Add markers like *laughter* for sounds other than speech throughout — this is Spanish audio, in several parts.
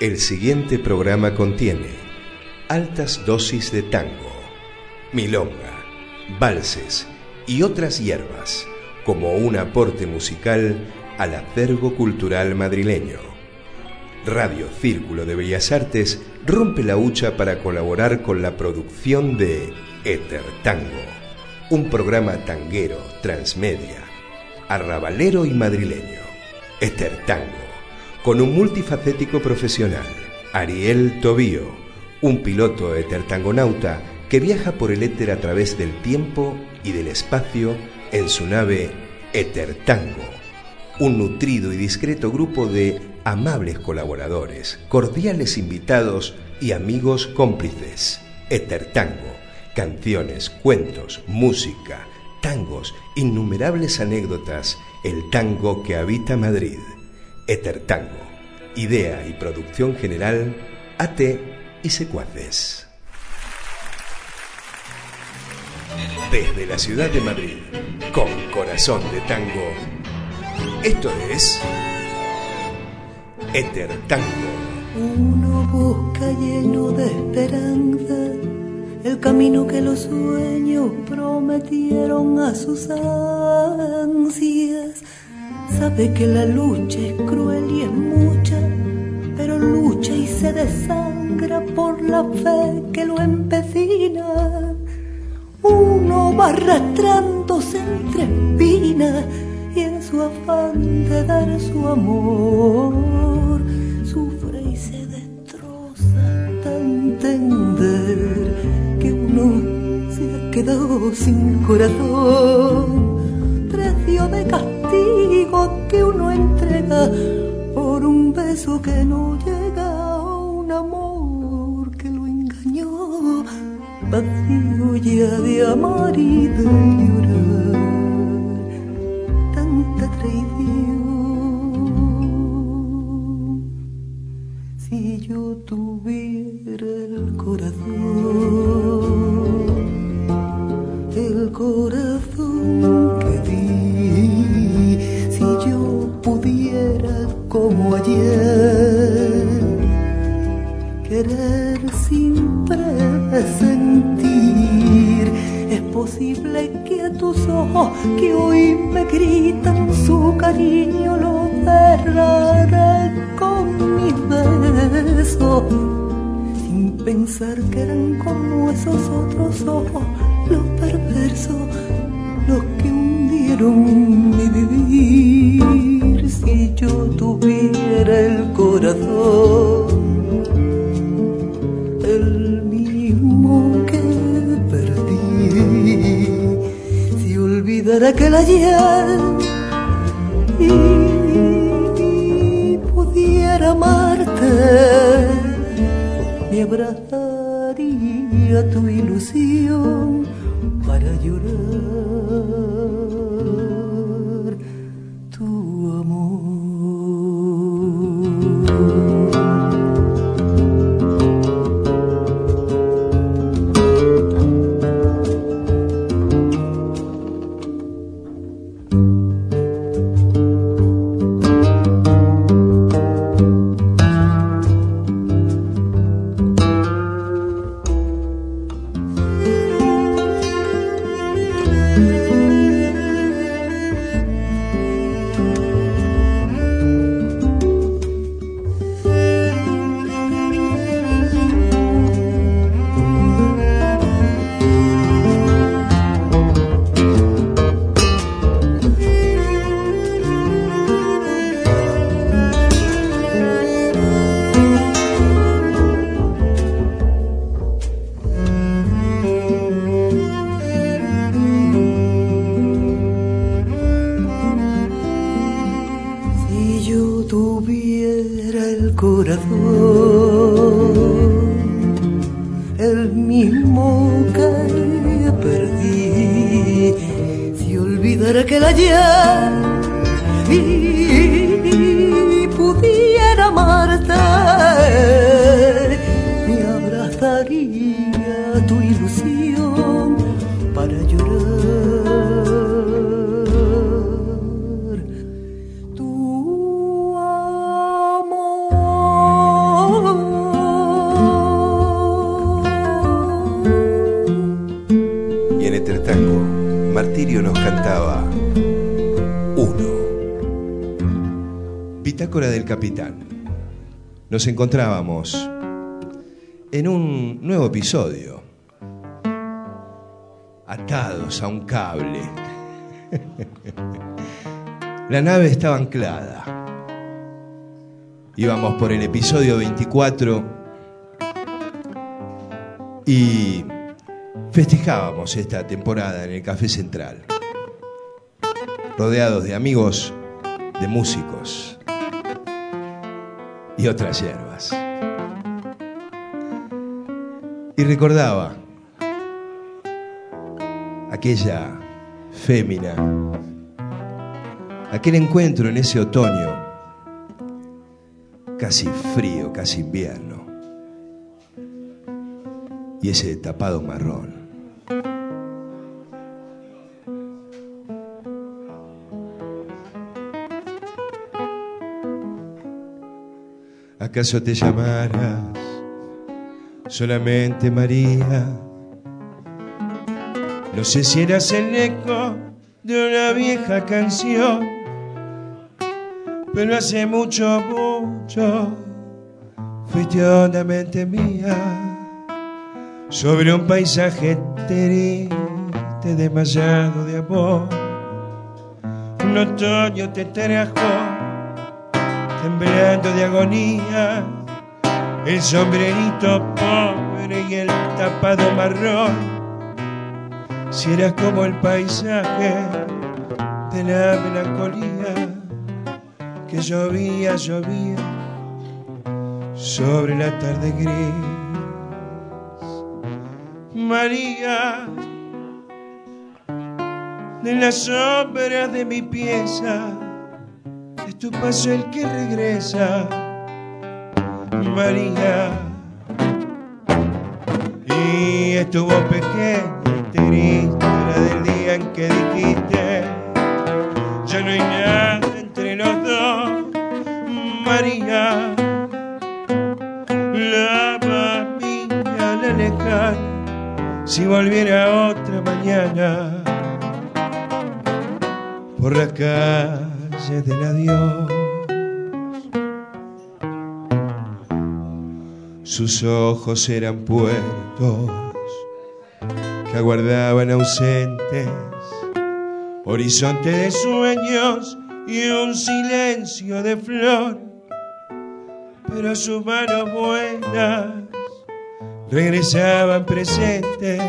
El siguiente programa contiene altas dosis de tango, milonga, valses y otras hierbas como un aporte musical al acervo cultural madrileño. Radio Círculo de Bellas Artes rompe la hucha para colaborar con la producción de Eter Tango, un programa tanguero, transmedia, arrabalero y madrileño. Eter Tango con un multifacético profesional, Ariel Tobío, un piloto etertangonauta que viaja por el éter a través del tiempo y del espacio en su nave Etertango, un nutrido y discreto grupo de amables colaboradores, cordiales invitados y amigos cómplices. Etertango, canciones, cuentos, música, tangos, innumerables anécdotas, el tango que habita Madrid. Etertango. Idea y producción general, AT y Secuaces. Desde la ciudad de Madrid, con corazón de tango, esto es Etertango. Uno busca lleno de esperanza el camino que los sueños prometieron a sus ansias Sabe que la lucha es cruel y es mucha, pero lucha y se desangra por la fe que lo empecina. Uno va arrastrándose entre espinas y en su afán de dar su amor sufre y se destroza hasta entender que uno se ha quedado sin corazón, precio de castigo que uno entrega por un beso que no llega un amor que lo engañó, vacío ya de amar y de ayer. Querer sin presentir. Es posible que a tus ojos que hoy me gritan su cariño lo cerraré con mis besos. Sin pensar que eran como esos otros ojos, los perversos, los que hundieron ayer y pudiera amarte, me abrazaría tu ilusión para llorar. Nos encontrábamos en un nuevo episodio, atados a un cable. *laughs* La nave estaba anclada. Íbamos por el episodio 24 y festejábamos esta temporada en el Café Central, rodeados de amigos, de músicos y otras hierbas. Y recordaba aquella fémina, aquel encuentro en ese otoño, casi frío, casi invierno, y ese tapado marrón. ¿Acaso te llamaras solamente María? No sé si eras el eco de una vieja canción, pero hace mucho, mucho fuiste hondamente mía sobre un paisaje triste demasiado de amor. Un otoño te trajo temblando de agonía el sombrerito pobre y el tapado marrón si eras como el paisaje de la melancolía que llovía, llovía sobre la tarde gris. María, de las sombras de mi pieza, tu paso el que regresa. María, y estuvo pequeña triste la del día en que dijiste ya no hay nada entre los dos María la mía la lejana si volviera otra mañana por la calle del adiós sus ojos eran puertos que aguardaban ausentes, horizonte de sueños y un silencio de flor, pero sus manos buenas regresaban presentes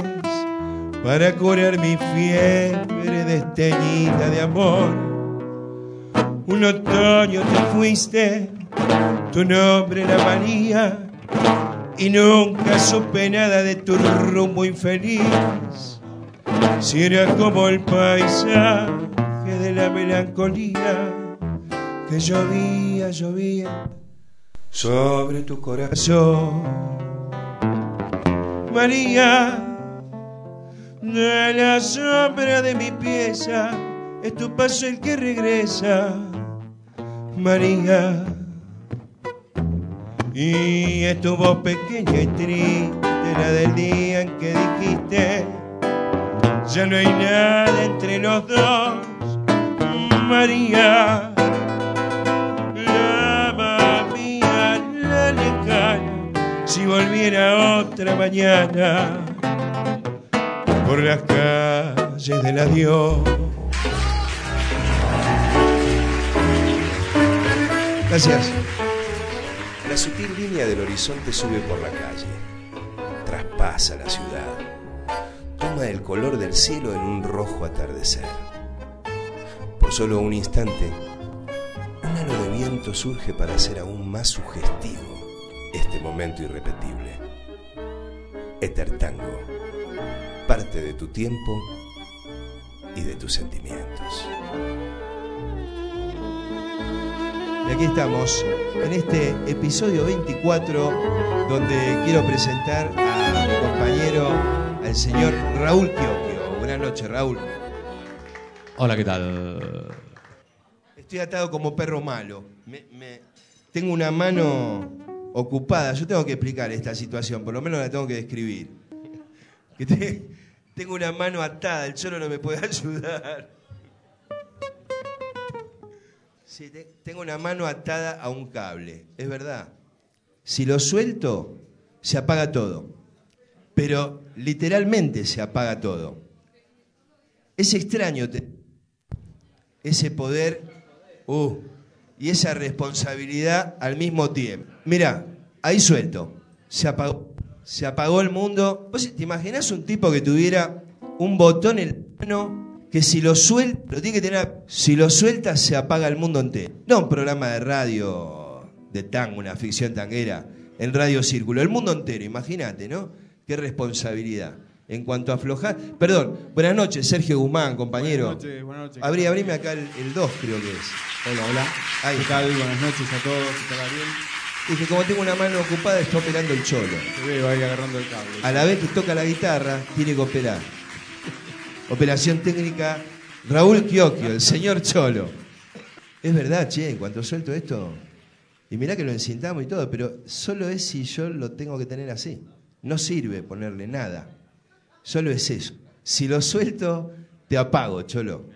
para curar mi fiebre desteñida de amor. Un otoño te fuiste, tu nombre era María y nunca supe nada de tu rumbo infeliz. Si era como el paisaje de la melancolía que llovía, llovía sobre tu corazón. María, de la sombra de mi pieza, es tu paso el que regresa. María, y estuvo pequeña y triste la del día en que dijiste, ya no hay nada entre los dos, María. La mía, la lejana, si volviera otra mañana por las calles del adiós. Gracias. La sutil línea del horizonte sube por la calle, traspasa la ciudad, toma el color del cielo en un rojo atardecer. Por solo un instante, un halo de viento surge para hacer aún más sugestivo este momento irrepetible. Etertango, parte de tu tiempo y de tus sentimientos. Y aquí estamos en este episodio 24 donde quiero presentar a mi compañero, al señor Raúl Quioquio. Buenas noches, Raúl. Hola, ¿qué tal? Estoy atado como perro malo. Me- me- tengo una mano ocupada. Yo tengo que explicar esta situación, por lo menos la tengo que describir. Que te- tengo una mano atada, el cholo no me puede *laughs* ayudar. Tengo una mano atada a un cable, es verdad. Si lo suelto, se apaga todo. Pero literalmente se apaga todo. Es extraño ese poder uh, y esa responsabilidad al mismo tiempo. Mira, ahí suelto, se apagó. El mundo. ¿Vos te imaginás un tipo que tuviera un botón en el mano que si lo suelta, lo tiene que tener, si lo suelta se apaga el mundo entero. No un programa de radio de tango, una ficción tanguera, en Radio Círculo, el mundo entero, imagínate, ¿no? Qué responsabilidad. En cuanto a aflojar. Perdón, buenas noches, Sergio Guzmán, compañero. Buenas noches, buenas noches. Abrí, abrime acá el 2, creo que es. Hola, hola. Ahí. ¿Qué tal? Buenas noches a todos. ¿Qué tal, Ariel? Dije, como tengo una mano ocupada, está operando el cholo. Se ve, va ahí agarrando el cable. A la vez que toca la guitarra, tiene que operar. Operación técnica Raúl Chiocchio, el señor Cholo. Es verdad, che, en cuanto suelto esto, y mirá que lo encintamos y todo, pero solo es si yo lo tengo que tener así. No sirve ponerle nada. Solo es eso. Si lo suelto, te apago, Cholo.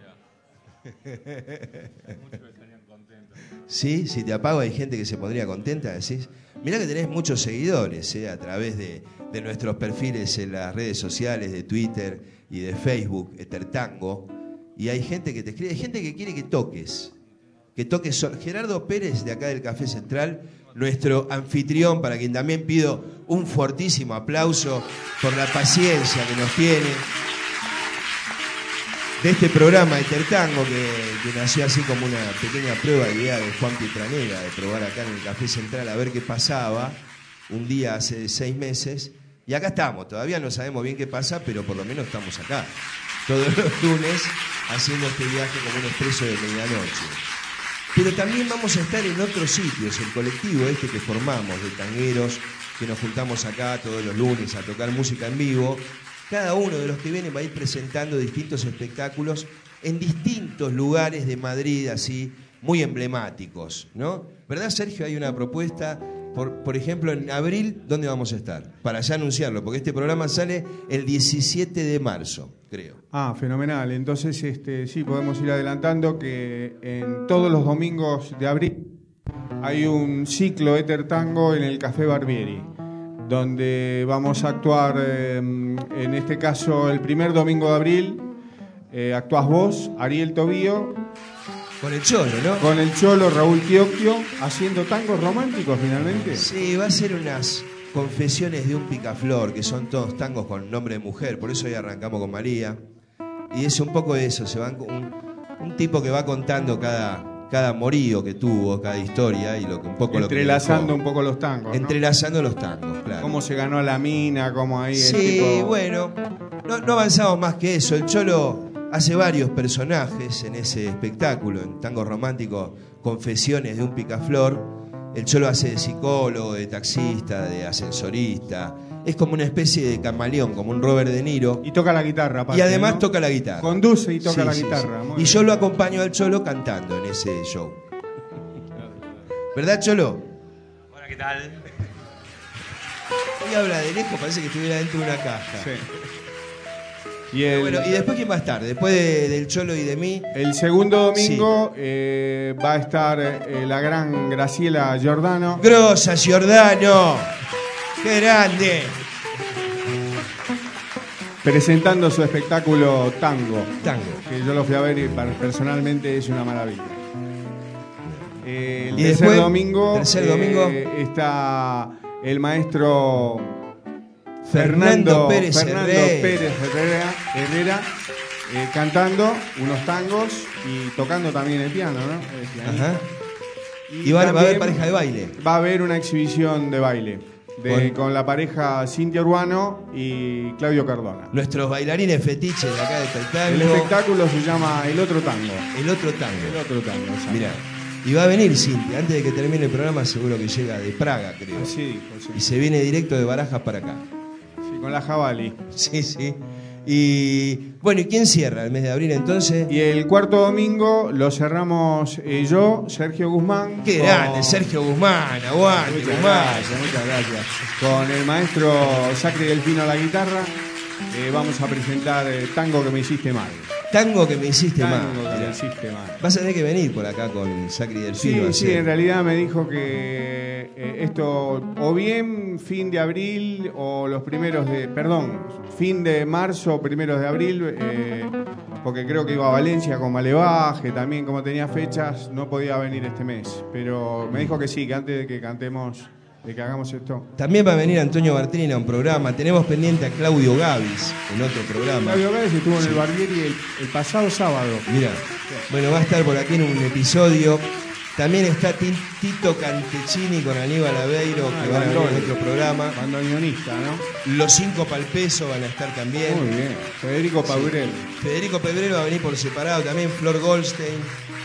Sí, si te apago hay gente que se pondría contenta, decís. Mirá que tenés muchos seguidores eh, a través de, de, nuestros perfiles en las redes sociales, de Twitter y de Facebook, Etertango. Y hay gente que te escribe, hay gente que quiere que toques. Que toques. Gerardo Pérez, de acá del Café Central, nuestro anfitrión, para quien también pido un fortísimo aplauso por la paciencia que nos tiene de este programa Etertango que, que nació así como una pequeña prueba de idea de Juan Pietranera, de probar acá en el Café Central a ver qué pasaba un día hace seis meses. Y acá estamos, todavía no sabemos bien qué pasa, pero por lo menos estamos acá, todos los lunes, haciendo este viaje como un expreso de medianoche. Pero también vamos a estar en otros sitios, el colectivo este que formamos de tangueros, que nos juntamos acá todos los lunes a tocar música en vivo, cada uno de los que vienen va a ir presentando distintos espectáculos en distintos lugares de Madrid, así, muy emblemáticos, ¿no? ¿Verdad, Sergio? Hay una propuesta, por, ejemplo, en abril, ¿dónde vamos a estar? Para ya anunciarlo, porque este programa sale el 17 de marzo, creo. Ah, fenomenal. Entonces, este, sí, podemos ir adelantando que en todos los domingos de abril hay un ciclo Éter Tango en el Café Barbieri donde vamos a actuar, eh, en este caso, el primer domingo de abril. Eh, actuás vos, Ariel Tobío. Con el Cholo, ¿no? Con el Cholo, Raúl Chiocchio, haciendo tangos románticos finalmente. Sí, va a ser unas confesiones de un picaflor, que son todos tangos con nombre de mujer, por eso hoy arrancamos con María. Y es un poco eso, se van un, un tipo que va contando cada, cada morío que tuvo, cada historia y lo que un poco entrelazando un poco los tangos. Entrelazando los tangos, claro. Cómo se ganó la mina, cómo ahí. Sí, bueno, no, no, avanzamos más que eso. El Cholo hace varios personajes en ese espectáculo, en Tango Romántico, Confesiones de un Picaflor. El Cholo hace de psicólogo, de taxista, de ascensorista, es como una especie de camaleón, como un Robert De Niro. Y toca la guitarra, aparte, Y además toca la guitarra. Conduce y toca la guitarra. y yo lo acompaño al Cholo cantando en ese show. ¿Verdad, Cholo? Hola, ¿qué tal? Hoy habla de lejos, parece que estuviera dentro de una caja. Sí. Y, bueno, ¿y después quién va a estar? Después del Cholo y de mí. El segundo domingo eh, va a estar eh, la gran Graciela Giordano. ¡Grosa Giordano! ¡Qué grande! Presentando su espectáculo Tango. Tango. Que yo lo fui a ver y personalmente es una maravilla. el tercer domingo, tercer domingo eh, está el maestro Fernando, Pérez, Herrera, eh, cantando unos tangos y tocando también el piano, ¿no? Ajá. Y, va, va, a haber pareja de baile. Va a haber una exhibición de baile con, la pareja Cintia Urbano y Claudio Cardona. Nuestros bailarines fetiches de acá de espectáculo. El espectáculo se llama El Otro Tango. El Otro Tango. El Otro Tango. Mira. Y va a venir Cintia, antes de que termine el programa seguro que llega de Praga, creo. Sí, sí. Y se viene directo de Barajas para acá. Sí, con la Javali. Sí, sí. Y bueno, ¿y quién cierra el mes de abril entonces? Y el cuarto domingo lo cerramos eh, yo, Sergio Guzmán. Qué grande, Sergio Guzmán, aguante, muchas Gracias, muchas gracias. Con el maestro Sacre Delfino a la guitarra, eh, vamos a presentar el Tango que me hiciste mal. Tango que me hiciste Tango mal. que me mirá. hiciste mal. Vas a tener que venir por acá con Sacri del Sí, a sí, hacer- en realidad me dijo que eh, esto, o bien fin de abril o los primeros de, perdón, fin de marzo, primeros de abril, eh, porque creo que iba a Valencia con Malevaje, también como tenía fechas, no podía venir este mes. Pero me dijo que sí, que antes de que cantemos, de que hagamos esto. También va a venir Antonio Bartrina a un programa. Tenemos pendiente a Claudio Gavis en otro programa. Flavio Gávez estuvo en el Barbieri el, el pasado sábado. Mira, bueno, va a estar por aquí en un episodio. También está Ti- Tito Cantecini con Aníbal Aveiro, Ah, que van a venir en otro programa. Bandoneonista, ¿no? Los cinco Palpeso van a estar también. Muy bien. Federico Paurel. Federico Pebrero va a venir por separado también, Flor Goldstein.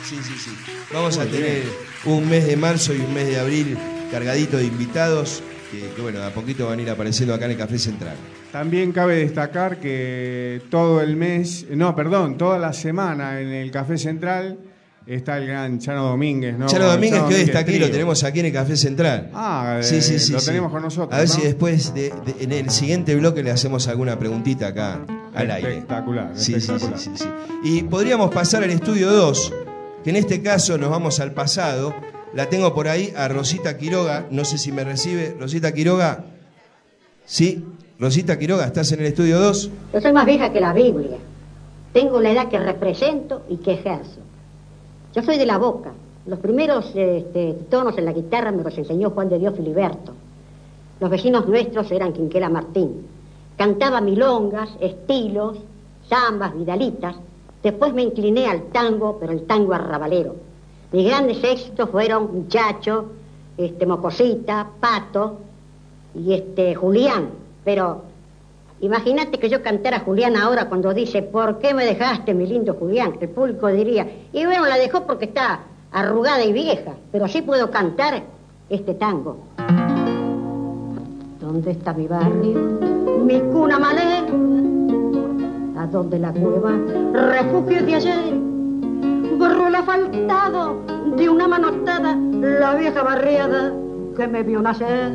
Sí, sí, sí. Vamos a tener un mes de marzo y un mes de abril cargadito de invitados que, que, bueno, de a poquito van a ir apareciendo acá en el Café Central. También cabe destacar que todo el mes, no, perdón, toda la semana en el Café Central está el gran Chano Domínguez, ¿no? Chano Domínguez, que hoy está aquí, lo tenemos aquí en el Café Central. Ah, eh, lo tenemos con nosotros, A ver ¿no? si después, de- de- en el siguiente bloque, le hacemos alguna preguntita acá al aire. Espectacular, Sí, sí, sí, espectacular. sí, sí. Y podríamos pasar al estudio 2, que en este caso nos vamos al pasado. La tengo por ahí a Rosita Quiroga, no sé si me recibe. Rosita Quiroga, sí, Rosita Quiroga, ¿estás en el estudio 2? Yo soy más vieja que la Biblia. Tengo la edad que represento y que ejerzo. Yo soy de la boca. Los primeros este, tonos en la guitarra me los enseñó Juan de Dios Filiberto. Los vecinos nuestros eran Quinquela Martín. Cantaba milongas, estilos, zambas, vidalitas. Después me incliné al tango, pero el tango arrabalero. Mis grandes éxitos fueron Muchacho, este, Mocosita, Pato y este, Julián. Pero Imagínate que yo cantara Julián ahora cuando dice, ¿por qué me dejaste, mi lindo Julián? El público diría, y bueno, la dejó porque está arrugada y vieja, pero sí puedo cantar este tango. ¿Dónde está mi barrio? Mi cuna malera. ¿A dónde la cueva? Refugio de ayer. Borró el asfaltado de una manotada la vieja barriada que me vio nacer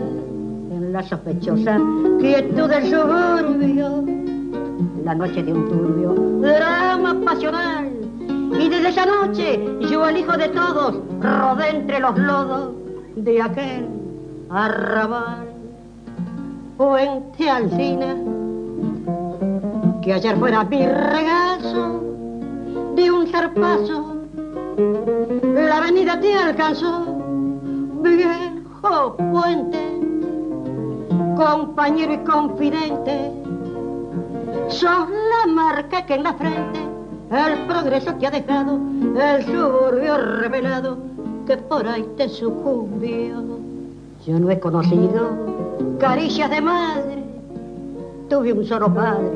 en la sospechosa quietud del suburbio, la noche de un turbio drama pasional. Y desde esa noche yo, el hijo de todos, rodé entre los lodos de aquel arrabal. Puente Alcina, que ayer fuera mi regazo de un zarpazo, la avenida te alcanzó, viejo puente compañero y confidente, sos la marca que en la frente el progreso te ha dejado, el suburbio revelado que por ahí te sucumbió. Yo no he conocido caricias de madre, tuve un solo padre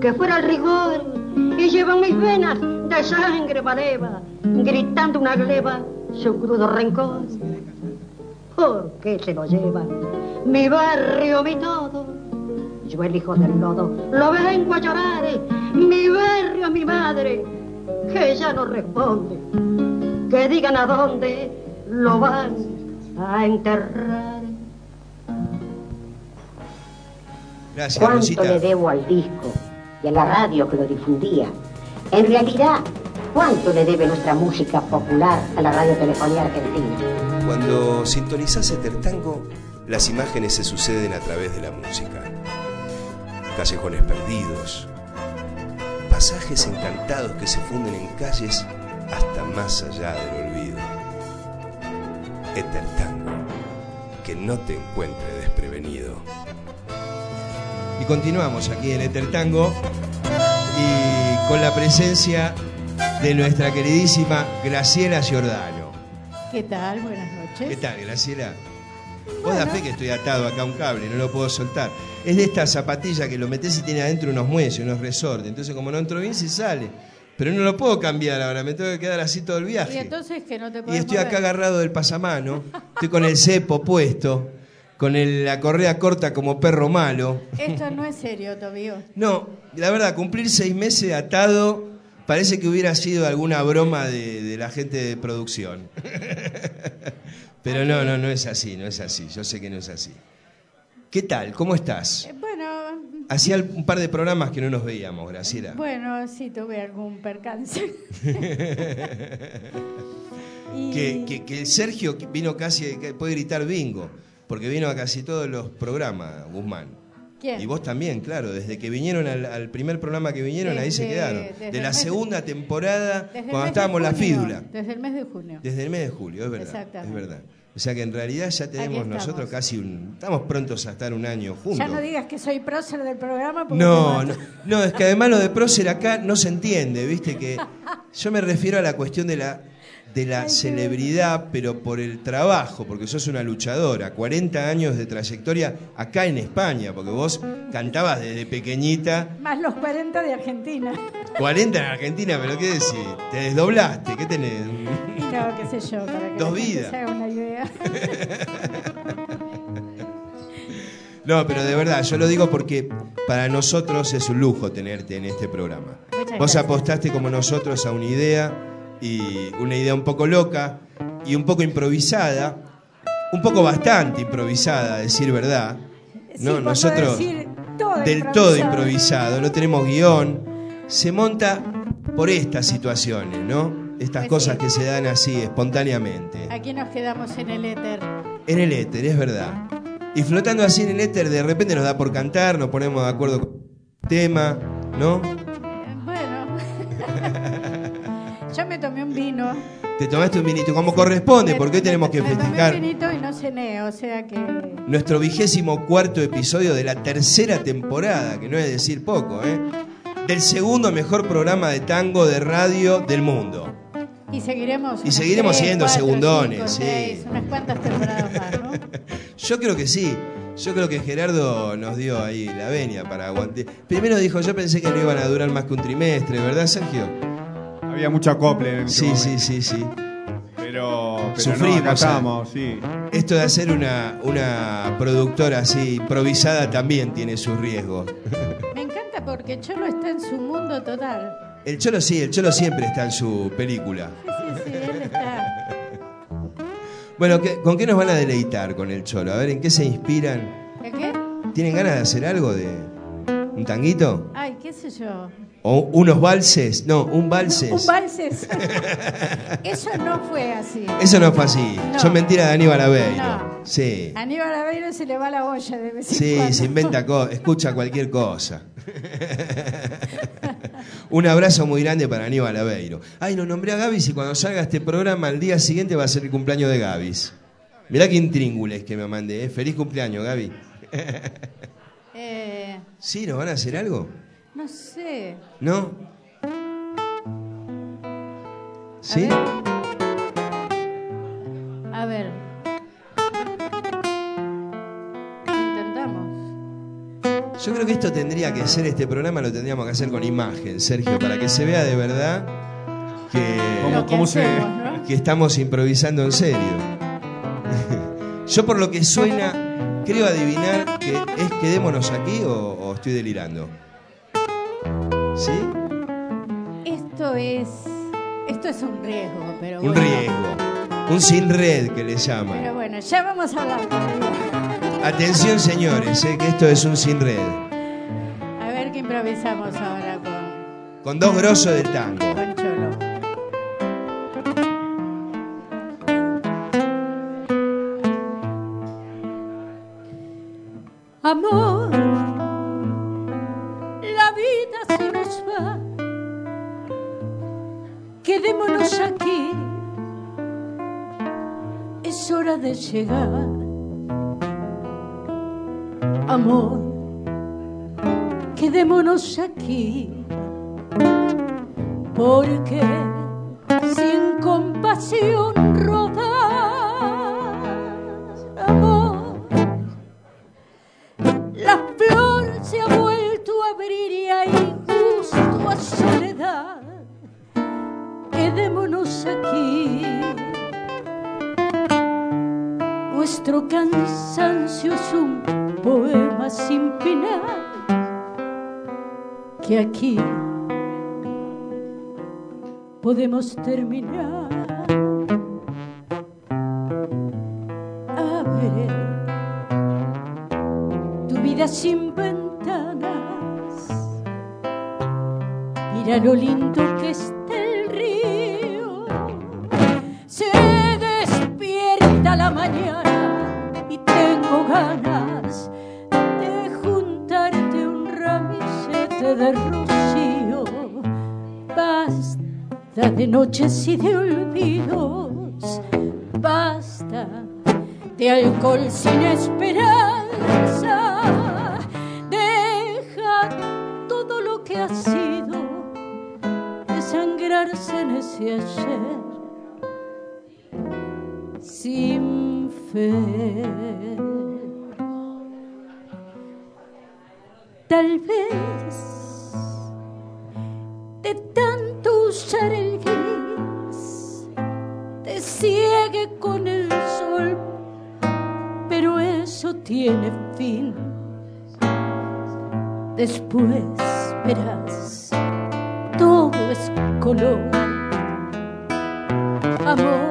que fuera el rigor y lleva en mis venas de sangre maleva, gritando una gleba su crudo rencor. ¿Por qué se lo lleva? Mi barrio, mi todo. Yo el hijo del lodo, lo vengo a llorar. Mi barrio, mi madre, que ya no responde. Que digan a dónde lo van a enterrar. Gracias, ¿Cuánto Rosita. le debo al disco y a la radio que lo difundía? En realidad, ¿cuánto le debe nuestra música popular a la radiotelefonía argentina? Cuando sintonizás Etertango, las imágenes se suceden a través de la música. Callejones perdidos, pasajes encantados que se funden en calles hasta más allá del olvido. Etertango, que no te encuentre desprevenido. Y continuamos aquí en Eter Tango y con la presencia de nuestra queridísima Graciela Giordano. ¿Qué tal? Buenas noches. ¿Qué tal, Graciela? Vos da fe que estoy atado acá a un cable, no lo puedo soltar. Es de esta zapatilla que lo metés y tiene adentro unos muelles, unos resortes. Entonces, como no entro bien, se sale. Pero no lo puedo cambiar ahora, me tengo que quedar así todo el Y viaje. entonces que no te Y estoy acá agarrado del pasamano, estoy con el cepo puesto, con el- la correa corta como perro malo. Esto no es serio, Tobío. No, la verdad, cumplir seis meses atado parece que hubiera sido alguna broma de, de la gente de producción. Pero no, no, no es así, no es así. Yo sé que no es así. ¿Qué tal? ¿Cómo estás? Eh, Bueno, Hacía un par de programas que no nos veíamos, Graciela. Bueno, sí, tuve algún percance. *laughs* *laughs* Y- Que, que- que Sergio vino casi, que puede gritar bingo, porque vino a casi todos los programas, Guzmán. ¿Quién? Y vos también, claro, desde que vinieron al, al primer programa que vinieron, ahí se quedaron. De la segunda temporada, cuando estábamos la fídula. Desde el mes de junio. Desde el mes de julio, es verdad. Exactamente. Es verdad. O sea que en realidad ya tenemos nosotros casi un. Estamos prontos a estar un año juntos. Ya no digas que soy prócer del programa porque No, no, no, es que además lo de prócer acá no se entiende, viste que *laughs* yo me refiero a la cuestión de la de la celebridad, pero por el trabajo, porque sos una luchadora, 40 años de trayectoria acá en España, porque vos cantabas desde pequeñita, Más los 40 de Argentina. 40 en Argentina, pero qué decís, te desdoblaste, ¿qué tenés? No, qué sé yo, para que Dos vidas. se haga una idea. *laughs* No, pero de verdad, yo lo digo porque para nosotros es un lujo tenerte en este programa. Muchas Vos gracias. apostaste como nosotros a una idea y una idea un poco loca y un poco improvisada, un poco bastante improvisada, a decir verdad. Sí, No, nosotros decir todo del todo improvisado. improvisado, no tenemos guion. Se monta por estas situaciones, ¿no? Estas Pues cosas sí. que se dan así espontáneamente. Aquí nos quedamos en el éter. En el éter, es verdad. Y flotando así en el éter, de repente nos da por cantar, nos ponemos de acuerdo con el tema, ¿no? Vino. Te tomaste un vinito como corresponde, porque hoy tenemos que festejar un vinito y no cené, o sea que... nuestro vigésimo cuarto episodio de la tercera temporada, que no es decir poco, ¿eh? Del segundo mejor programa de tango de radio del mundo. Y seguiremos. Y seguiremos tres, siendo cuatro, segundones, cinco, sí. seis, unas cuantas temporadas más, ¿no? *laughs* Yo creo que sí. Yo creo que Gerardo nos dio ahí la venia para aguantar. Primero dijo, yo pensé que no iban a durar más que un trimestre, ¿verdad, Sergio? Había mucho acople en ese Sí, momento. sí, sí, sí. Pero, pero Sufrimos, no, ¿eh? estamos, sí. Esto de hacer una, una productora así improvisada también tiene sus riesgos. Me encanta porque Cholo está en su mundo total. El Cholo sí, el Cholo siempre está en su película. Sí, sí, sí, él está. Bueno, ¿qué- ¿con qué nos van a deleitar con el Cholo? A ver, ¿en qué se inspiran? ¿El qué? ¿Tienen ganas de hacer algo de un tanguito? Ay, sé yo. ¿O unos valses? No, un valses. Un valses. *laughs* Eso no fue así. Eso no fue así. No. Son mentiras de Aníbal Aveiro. No. Sí. Aníbal Aveiro se le va la olla de vez en Sí, cuando. se inventa cosas, escucha cualquier cosa. *laughs* Un abrazo muy grande para Aníbal Aveiro. Ay, no nombré a Gavis y cuando salga este programa al día siguiente va a ser el cumpleaños de Gavis. Mirá qué intríngules que me mandé. ¿eh? Feliz cumpleaños, Gaby. Eh, *laughs* ¿Sí? ¿Nos van a hacer algo? No sé. ¿No? ¿Sí? A ver. Intentamos. Yo creo que esto tendría que ser, este programa lo tendríamos que hacer con imagen, Sergio, para que se vea de verdad que... ¿Cómo- Lo que cómo se- hacemos, ¿no? que estamos improvisando en serio. *laughs* Yo por lo que suena, creo adivinar que es quedémonos aquí o, o estoy delirando. ¿Sí? Esto es. Esto es un riesgo, pero Un bueno. riesgo. Un sin red que le Pero llaman. bueno, ya vamos a hablar. Atención señores, eh, que esto es un sin red. A ver qué improvisamos ahora con, Con dos grosos del tango. con Cholo. Amor, Aquí. Es hora de llegar. Amor, quedémonos aquí. Porque sin compasión podemos terminar. Abre tu vida sin ventanas. Mira lo lindo noches y de olvidos. Basta de alcohol sin esperanza. Ciegue con el sol, pero eso tiene fin. Después verás, todo es color. Amor,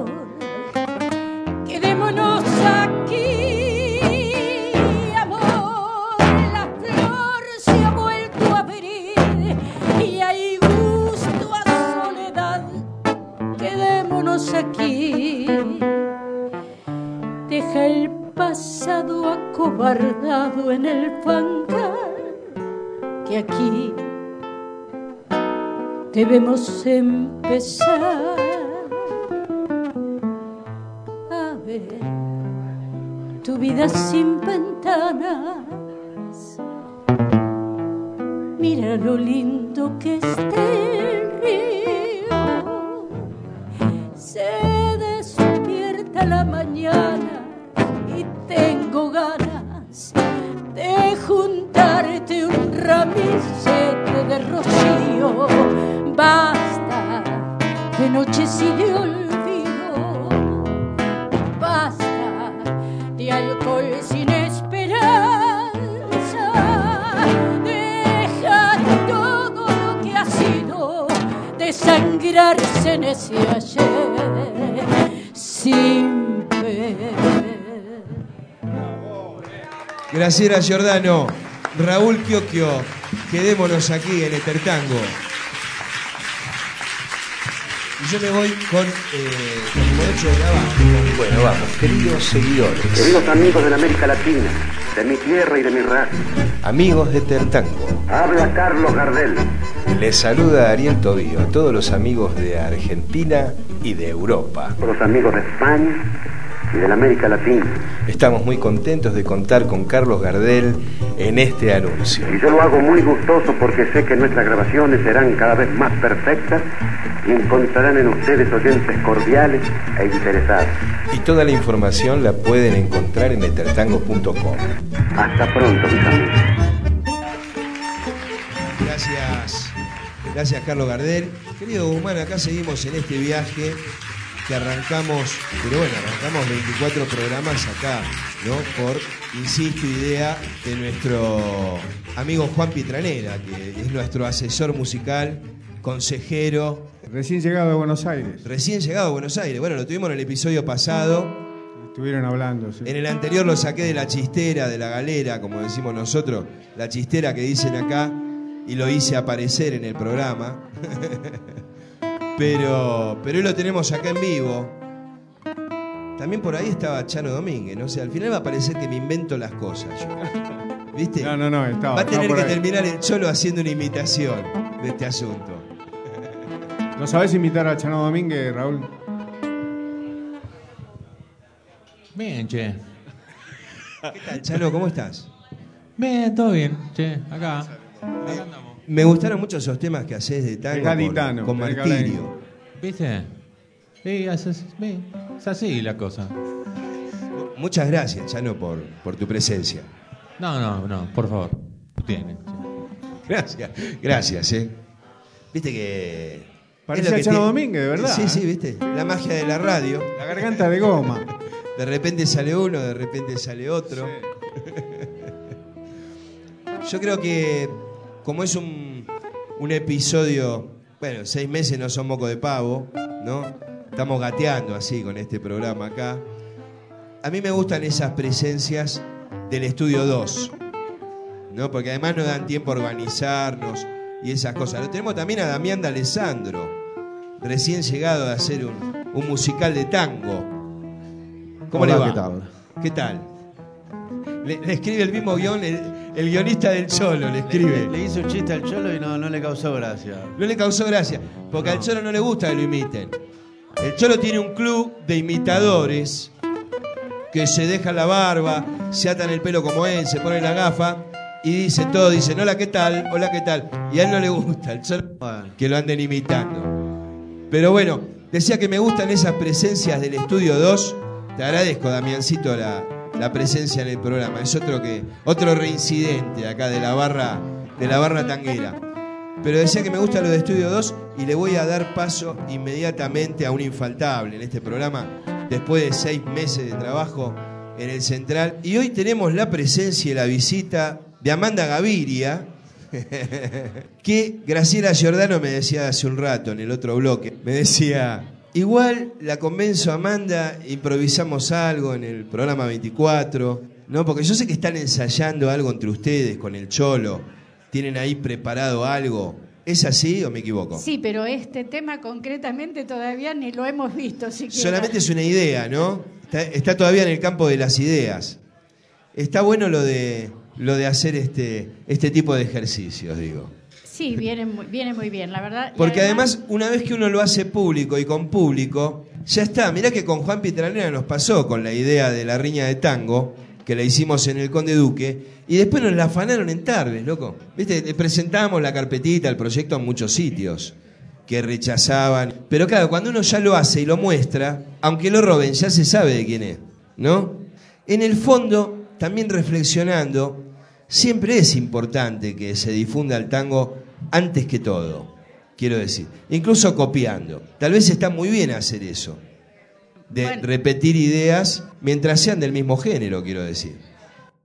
debemos empezar a ver tu vida sin ventanas. Mira lo lindo que está Graciela Giordano, Raúl Chiochio, quedémonos aquí en Etertango. Y yo me voy con eh, con de grabar. Bueno, vamos, queridos seguidores, Queridos amigos de la América Latina, de mi tierra y de mi raza, amigos de Tertango, habla Carlos Gardel. les saluda Ariel Tobío, a todos los amigos de Argentina y de Europa. los amigos de España y de la América Latina. Estamos muy contentos de contar con Carlos Gardel en este anuncio. Y yo lo hago muy gustoso porque sé que nuestras grabaciones serán cada vez más perfectas y encontrarán en ustedes oyentes cordiales e interesados. Y toda la información la pueden encontrar en etertango.com. Hasta pronto, mis amigos. Gracias, gracias Carlos Gardel. Querido Guzmán, acá seguimos en este viaje que arrancamos, pero bueno, arrancamos 24 programas acá, ¿no? Por, insisto, idea de nuestro amigo Juan Pietranera, que es nuestro asesor musical, consejero, Recién llegado a Buenos Aires. recién llegado a Buenos Aires. Bueno, lo tuvimos en el episodio pasado. Estuvieron hablando, sí. En el anterior lo saqué de la chistera, de la galera, como decimos nosotros, la chistera que dicen acá, y lo hice aparecer en el programa. *laughs* pero, pero hoy lo tenemos acá en vivo. También por ahí estaba Chano Domínguez, no sé, al final va a parecer que me invento las cosas yo. ¿Viste? No, no, no, estaba. va a tener por que ahí. terminar el cholo haciendo una imitación de este asunto. ¿No sabés invitar a Chano Domínguez, Raúl? Bien, che. ¿Qué tal, Chano? ¿Cómo estás? Bien, todo bien, che. Acá. Acá andamos. Me gustaron mucho esos temas que haces de tango con, gaditano, con el Martirio. ¿Viste? Sí, es, es- sí, es así la cosa. Muchas gracias, Chano, por, por tu presencia. No, no, no, por favor. Tú tienes. Gracias, gracias, ¿eh? Viste que. Lo que Chano tiene- Domínguez, verdad, Sí, ¿eh? sí, viste. La magia de la radio. La garganta de goma. *laughs* De repente sale uno, de repente sale otro. *laughs* Yo creo que, como es un, un episodio. Bueno, seis meses no son moco de pavo, ¿no? Estamos gateando así con este programa acá. A mí me gustan esas presencias del estudio 2, ¿no? Porque además nos dan tiempo a organizarnos, y esas cosas. Lo tenemos también a Damián D'Alessandro, recién llegado a hacer un, un musical de tango. ¿Cómo Hola, le va? ¿qué tal? ¿Qué tal? Le, le escribe el mismo guion, el, el guionista del Cholo le escribe. Le, le hizo un chiste al cholo y no, no le causó gracia. No le causó gracia, porque al Cholo no le gusta que lo imiten. El Cholo tiene un club de imitadores que se dejan la barba, se atan el pelo como él, se ponen la gafa y dice todo, dicen hola, ¿qué tal? Hola, ¿qué tal? Y a él no le gusta, el Cholo, que lo anden imitando. Pero bueno, decía que me gustan esas presencias del Estudio 2. Te agradezco, Damiancito, la, la presencia en el programa. Es otro que otro reincidente acá de la barra de la barra tanguera. Pero decía que me gusta lo de Estudio 2 y le voy a dar paso inmediatamente a un infaltable en este programa después de seis meses de trabajo en el Central. Y hoy tenemos la presencia y la visita de Amanda Gaviria, *laughs* que Graciela Giordano me decía hace un rato en el otro bloque. Me decía, igual la convenzo a Amanda, improvisamos algo en el programa 24, ¿no? Porque yo sé que están ensayando algo entre ustedes con el Cholo, tienen ahí preparado algo. ¿Es así o me equivoco? Sí, pero este tema concretamente todavía ni lo hemos visto siquiera. Solamente es una idea, ¿no? Está, está todavía en el campo de las ideas. Está bueno lo de, lo de hacer este, este tipo de ejercicios, digo. Sí, viene muy, viene muy bien, la verdad. Porque además, una vez que uno lo hace público y con público, ya está. Mirá que con Juan Pietralera nos pasó con la idea de la riña de tango, que la hicimos en el Conde Duque, y después nos la afanaron en Tarbes, loco. ¿Viste? Le presentamos la carpetita, el proyecto en muchos sitios que rechazaban. Pero claro, cuando uno ya lo hace y lo muestra, aunque lo roben, ya se sabe de quién es, ¿no? En el fondo, también reflexionando, siempre es importante que se difunda el tango antes que todo, quiero decir. Incluso copiando. Tal vez está muy bien hacer eso. De Bueno. repetir ideas mientras sean del mismo género, quiero decir.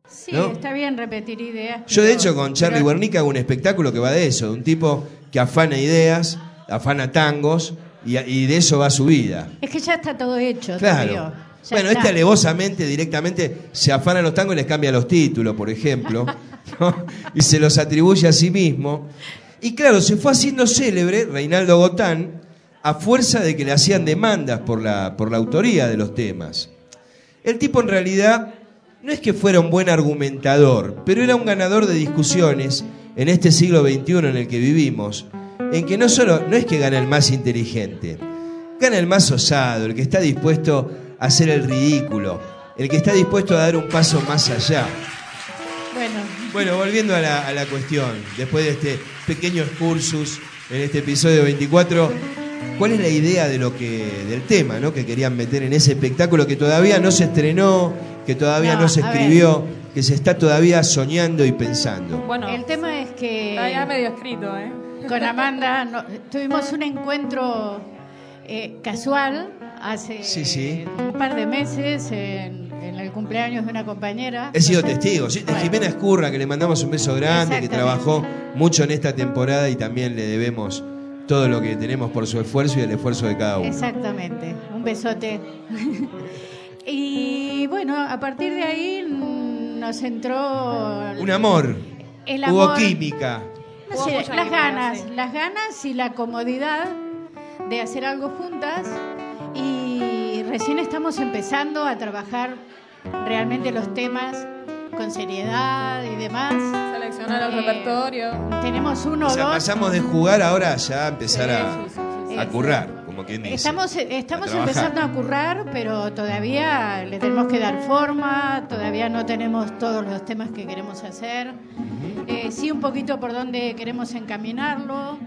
Sí, ¿no? está bien repetir ideas. Yo de hecho con Charlie pero- Wernicke hago un espectáculo que va de eso, de un tipo que afana ideas, afana tangos y, y de eso va su vida. Es que ya está todo hecho, Claro. Bueno, está. este alevosamente directamente se afana los tangos y les cambia los títulos, por ejemplo, *laughs* ¿no? y se los atribuye a sí mismo. Y claro, se fue haciendo célebre Reinaldo Gotán a fuerza de que le hacían demandas por la, por la autoría de los temas. El tipo en realidad no es que fuera un buen argumentador, pero era un ganador de discusiones en este siglo XXI en el que vivimos, en que no solo no es que gana el más inteligente, gana el más osado, el que está dispuesto a hacer el ridículo, el que está dispuesto a dar un paso más allá. Bueno, Bueno, volviendo a la, a la cuestión, después de este pequeño excursus en este episodio 24, ¿cuál es la idea de lo que, del tema ¿no? que querían meter en ese espectáculo que todavía no se estrenó, que todavía no, No, se escribió, que se está todavía soñando y pensando? Bueno, el tema es que está ya medio escrito, ¿eh? con Amanda no- tuvimos *laughs* un encuentro eh, casual hace Sí, sí. un par de meses en, cumpleaños de una compañera. He sido testigo, sí, de bueno, Jimena Escurra, que le mandamos un beso grande, que trabajó mucho en esta temporada y también le debemos todo lo que tenemos por su esfuerzo y el esfuerzo de cada uno. Exactamente, un besote. *laughs* y bueno, a partir de ahí nos entró Un amor, el hubo química. no sé, las ganas, las ganas y la comodidad de hacer algo juntas y recién estamos empezando a trabajar realmente los temas con seriedad y demás. Seleccionar el Eh, repertorio. Tenemos uno O o sea, dos. pasamos de jugar ahora ya a empezar a, Sí, sí, sí, sí. a currar, como quien dice. Estamos, estamos A empezando a currar, pero todavía le tenemos que dar forma, todavía no tenemos todos los temas que queremos hacer. Eh, sí, un poquito por donde queremos encaminarlo,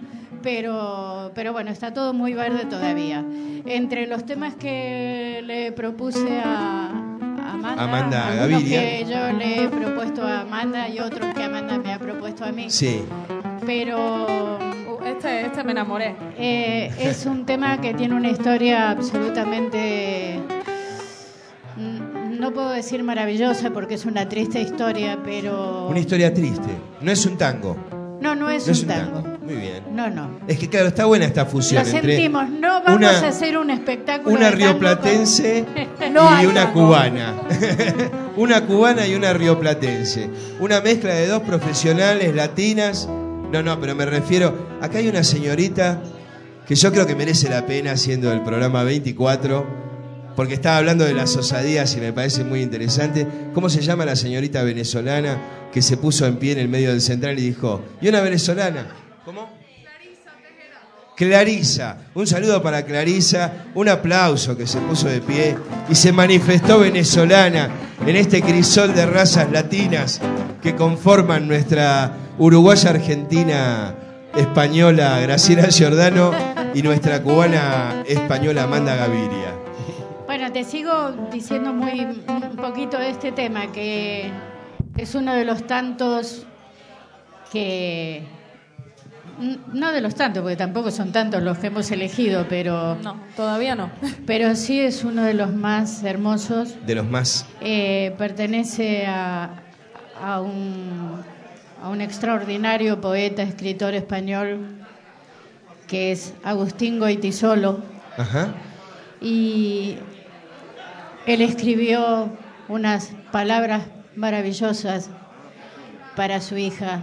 pero, pero bueno, está todo muy verde todavía. Entre los temas que le propuse a a Amanda, Amanda algunos Gaviria. que yo le he propuesto a Amanda y otros que Amanda me ha propuesto a mí, Sí, pero Uh, este, este me enamoré. eh, es un tema que tiene una historia absolutamente, mm, no puedo decir maravillosa porque es una triste historia, pero... una historia triste. No es un tango. No, no es No un es un tango. tango. Muy bien. No, no. Es que claro, está buena esta fusión Lo entre sentimos, no vamos una- a hacer un espectáculo una rioplatense *laughs* No y una cubana. *laughs* una cubana y una rioplatense. Una mezcla de dos profesionales latinas No, no, pero me refiero. Acá hay una señorita que yo creo que merece la pena siendo el programa 24, porque estaba hablando de las osadías y me parece muy interesante. ¿Cómo se llama la señorita venezolana que se puso en pie en el medio del central y dijo, ¿y una venezolana? ¿Cómo? Clarisa, un saludo para Clarisa, un aplauso que se puso de pie y se manifestó venezolana en este crisol de razas latinas que conforman nuestra uruguaya argentina española Graciela Giordano y nuestra cubana española Amanda Gaviria. Bueno, te sigo diciendo muy un poquito de este tema, que es uno de los tantos que no de los tantos, porque tampoco son tantos los que hemos elegido, pero No, todavía no. pero sí es uno de los más hermosos. De los más. Eh, pertenece a, a un, a un extraordinario poeta, escritor español, que es Agustín Goitisolo. Ajá. Y él escribió unas palabras maravillosas para su hija.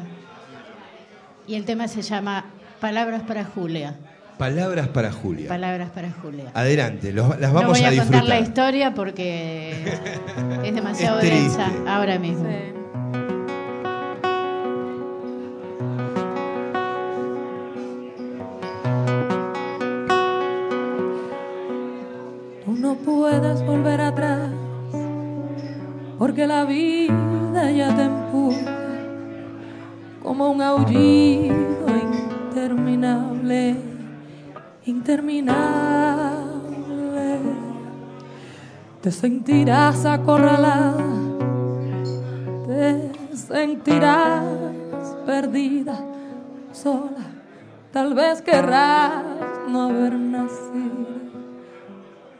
Y el tema se llama Palabras para Julia. Palabras para Julia. Palabras para Julia. Adelante, los- las no vamos voy a, a contar la historia porque *laughs* es demasiado Es densa triste. ahora mismo. Tú no puedes volver atrás porque la vida como un aullido interminable, interminable. Te sentirás acorralada, te sentirás perdida, sola. Tal vez querrás no haber nacido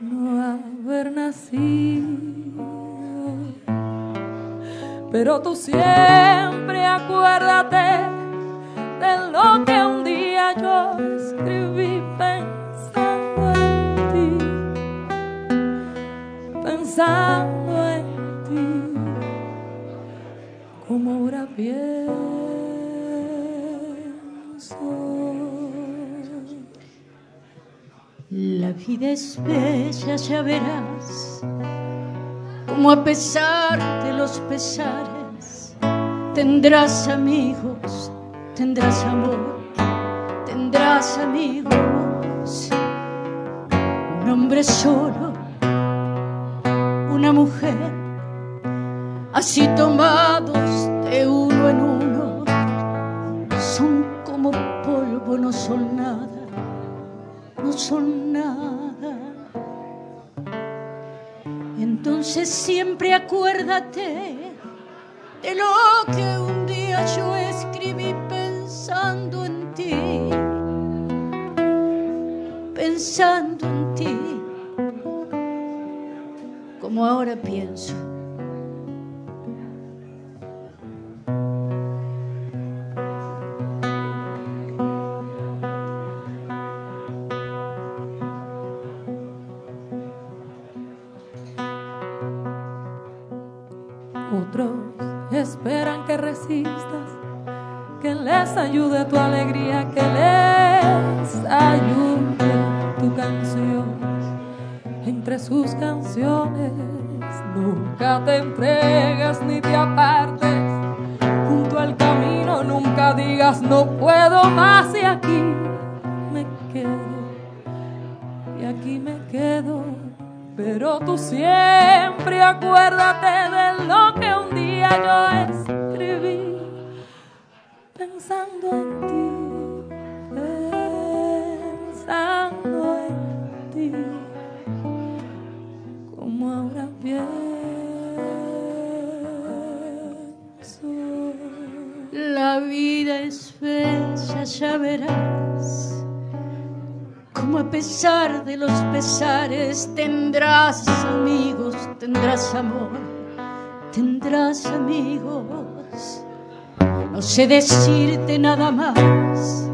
no haber nacido. Pero tú siempre acuérdate de lo que un día yo escribí pensando en ti, pensando en ti, como ahora pienso. La vida es bella, ya verás, como a pesar de los pesares, tendrás amigos, tendrás amor, tendrás amigos. Un hombre solo, una mujer, así tomados de uno en uno, son como polvo, no son nada no son nada. Entonces siempre acuérdate de lo que un día yo escribí pensando en ti, pensando en ti, como ahora pienso. Ayude tu alegría, que les ayude tu canción. Entre sus canciones nunca te entregues ni te apartes. Junto al camino nunca digas no puedo más y aquí me quedo. Y aquí me quedo. Pero tú siempre acuérdate de lo que un día yo escribí pensando en ti, pensando en ti, como ahora pienso. La vida es bella, ya verás. Como a pesar de los pesares tendrás amigos, tendrás amor, tendrás amigos. No sé decirte nada más,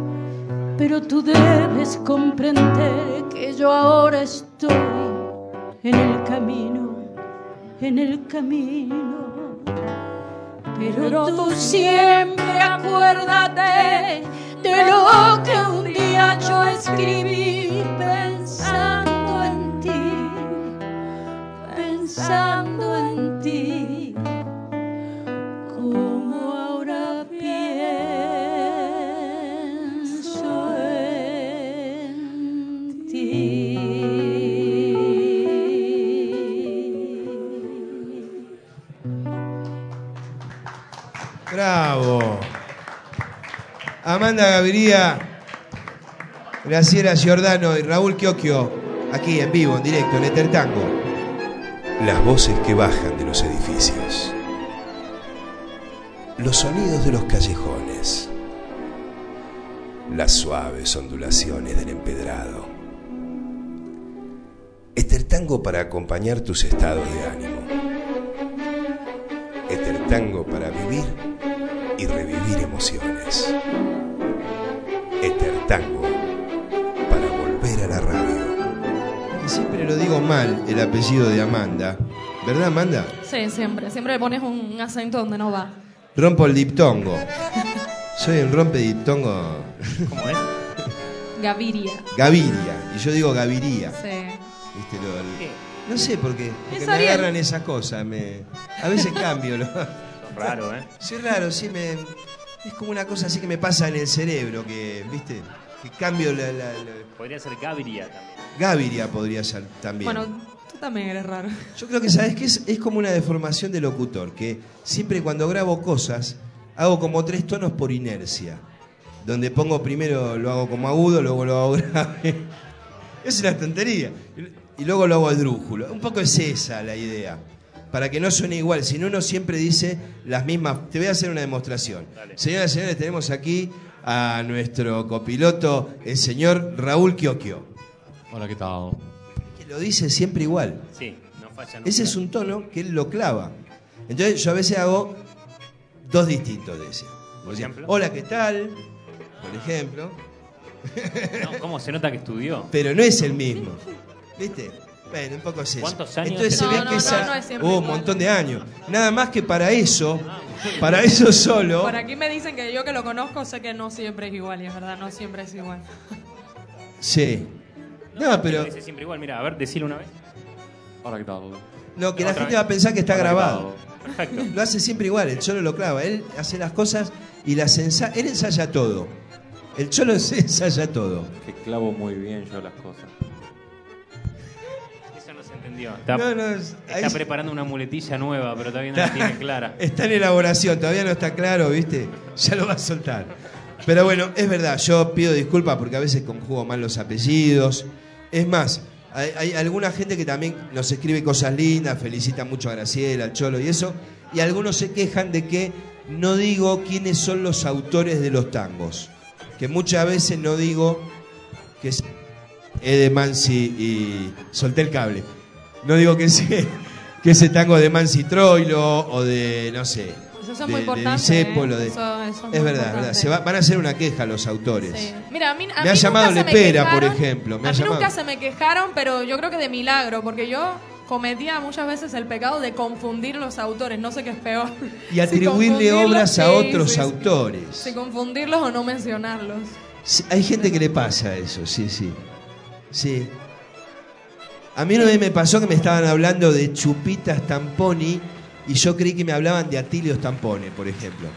pero tú debes comprender que yo ahora estoy en el camino, en el camino. Pero tú siempre acuérdate de lo que un día yo escribí pensando en ti, pensando en ti, Amanda Gaviria, Graciela Giordano y Raúl Chiochio, aquí en vivo, en directo, en Etertango. Las voces que bajan de los edificios. Los sonidos de los callejones. Las suaves ondulaciones del empedrado. Etertango para acompañar tus estados de ánimo. Etertango para vivir y revivir emociones. Etertango para volver a la radio. Que siempre lo digo mal, el apellido de Amanda. ¿Verdad, Amanda? Sí, siempre. Siempre le pones un acento donde no va. Rompo el diptongo. Soy un rompe diptongo. ¿Cómo es? *laughs* Gaviria. Gaviria. Y yo digo Gaviria. Sí. ¿Viste? Lo- el- no sé por qué. Porque Es me agarran esas cosas. Me... A veces cambio. ¿no? Raro, ¿eh? Sí, raro, sí me. Es como una cosa así que me pasa en el cerebro, que, ¿viste? Que cambio la. la- la- Podría ser Gaviria también. Gaviria podría ser también. Bueno, tú también eres raro. Yo creo que, ¿sabes qué? Es, es como una deformación de locutor, que siempre cuando grabo cosas, hago como tres tonos por inercia. Donde pongo primero lo hago como agudo, luego lo hago *laughs* grave. Es una tontería. Y- luego lo hago esdrújulo. Un poco es esa la idea. Para que no suene igual. Si no, uno siempre dice las mismas. Te voy a hacer una demostración. Señoras y señores, tenemos aquí a nuestro copiloto, el señor Raúl Chiochio. Hola, ¿qué tal? Que lo dice siempre igual. Sí, no falla nunca. Ese es un tono que él lo clava. Entonces yo a veces hago dos distintos de ese. Por ejemplo. Hola, ¿qué tal? Por ejemplo. No, ¿Cómo se nota que estudió? Pero no es el mismo. ¿Viste? Bueno, un poco es eso. ¿Cuántos años Entonces se ve No, que no, esa- no, es Uh, un montón de años. Nada más que para eso, para eso solo. Por aquí me dicen que yo que lo conozco sé que no siempre es igual y es verdad, no siempre es igual. Sí. No, pero dice siempre igual, mira, a ver, decilo una vez. Hola, ¿qué tal? no, que la gente vez. va a pensar que está Hola, ¿qué grabado. Perfecto. Lo hace siempre igual, el cholo lo clava. Él hace las cosas y las ensaya. Él ensaya todo. El cholo *laughs* se ensaya todo. Que clavo muy bien yo las cosas. Entendió. Está, No, no, es- está ahí- preparando una muletilla nueva, pero todavía no la tiene *laughs* clara. Está en elaboración, todavía no está claro, ¿viste? Ya lo va a soltar. Pero bueno, es verdad, yo pido disculpas porque a veces conjugo mal los apellidos. Es más, hay, hay alguna gente que también nos escribe cosas lindas, felicita mucho a Graciela, al Cholo y eso, y algunos se quejan de que no digo quiénes son los autores de los tangos. Que muchas veces no digo que es Ede Mansi y solté el cable. No digo que ese, *laughs* que ese tango de Mansi Troilo o de, no sé, Eso es de, muy de importante. Discépolo, ¿eh? de- Eso- eso es es verdad, es verdad. Se va- van a hacer una queja los autores. Sí. Mira, a mí, a Me ha mí llamado nunca se me Lepera, por ejemplo, me a ha mí llamado. nunca se me quejaron, pero yo creo que de milagro, porque yo cometía muchas veces el pecado de confundir los autores. No sé qué es peor. *laughs* Y atribuirle Si obras a otros sí, sí. autores. Si confundirlos o no mencionarlos. Hay gente que le pasa eso, sí, sí. Sí. A mí una vez me pasó que me estaban hablando de chupitas tamponi y yo creí que me hablaban de Atilio Stampone, por ejemplo.